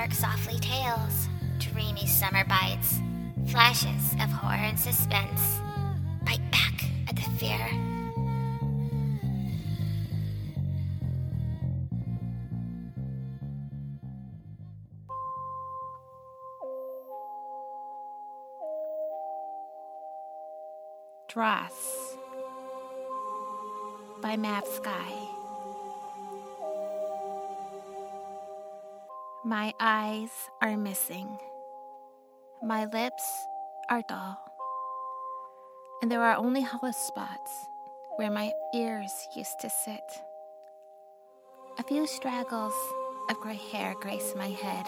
dark, softly tales, dreamy summer bites, flashes of horror and suspense. Bite back at the fear. Dross by Mav Skye. My eyes are missing. My lips are dull. And there are only hollow spots where my ears used to sit. A few straggles of gray hair grace my head.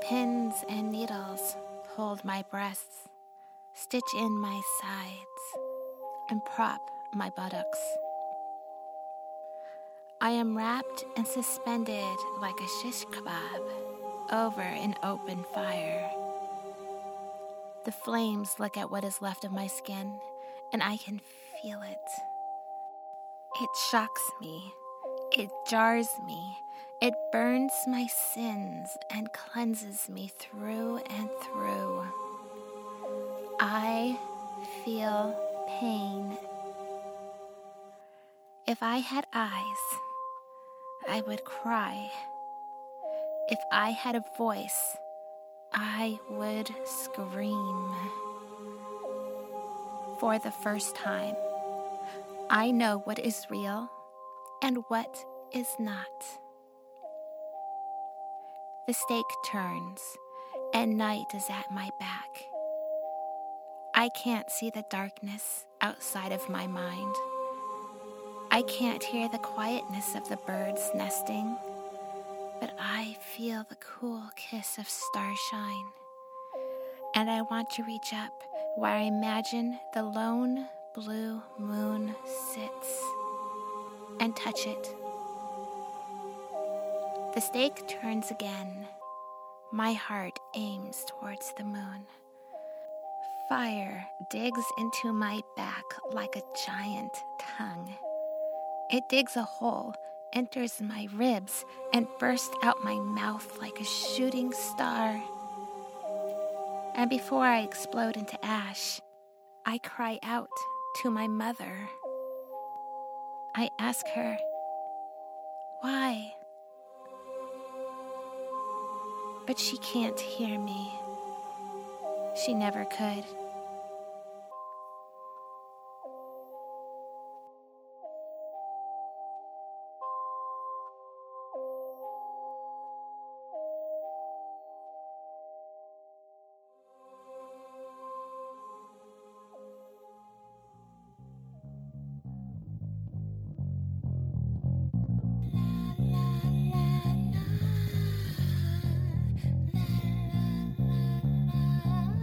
Pins and needles hold my breasts, stitch in my sides, and prop my buttocks. I am wrapped and suspended like a shish kebab over an open fire. The flames look at what is left of my skin, and I can feel it. It shocks me. It jars me. It burns my sins and cleanses me through and through. I feel pain. If I had eyes, I would cry. If I had a voice, I would scream. For the first time, I know what is real and what is not. The stake turns, and night is at my back. I can't see the darkness outside of my mind. I can't hear the quietness of the birds nesting, but I feel the cool kiss of starshine. And I want to reach up where I imagine the lone blue moon sits and touch it. The stake turns again. My heart aims towards the moon. Fire digs into my back like a giant tongue. It digs a hole, enters my ribs, and bursts out my mouth like a shooting star. And before I explode into ash, I cry out to my mother. I ask her, why? But she can't hear me. She never could.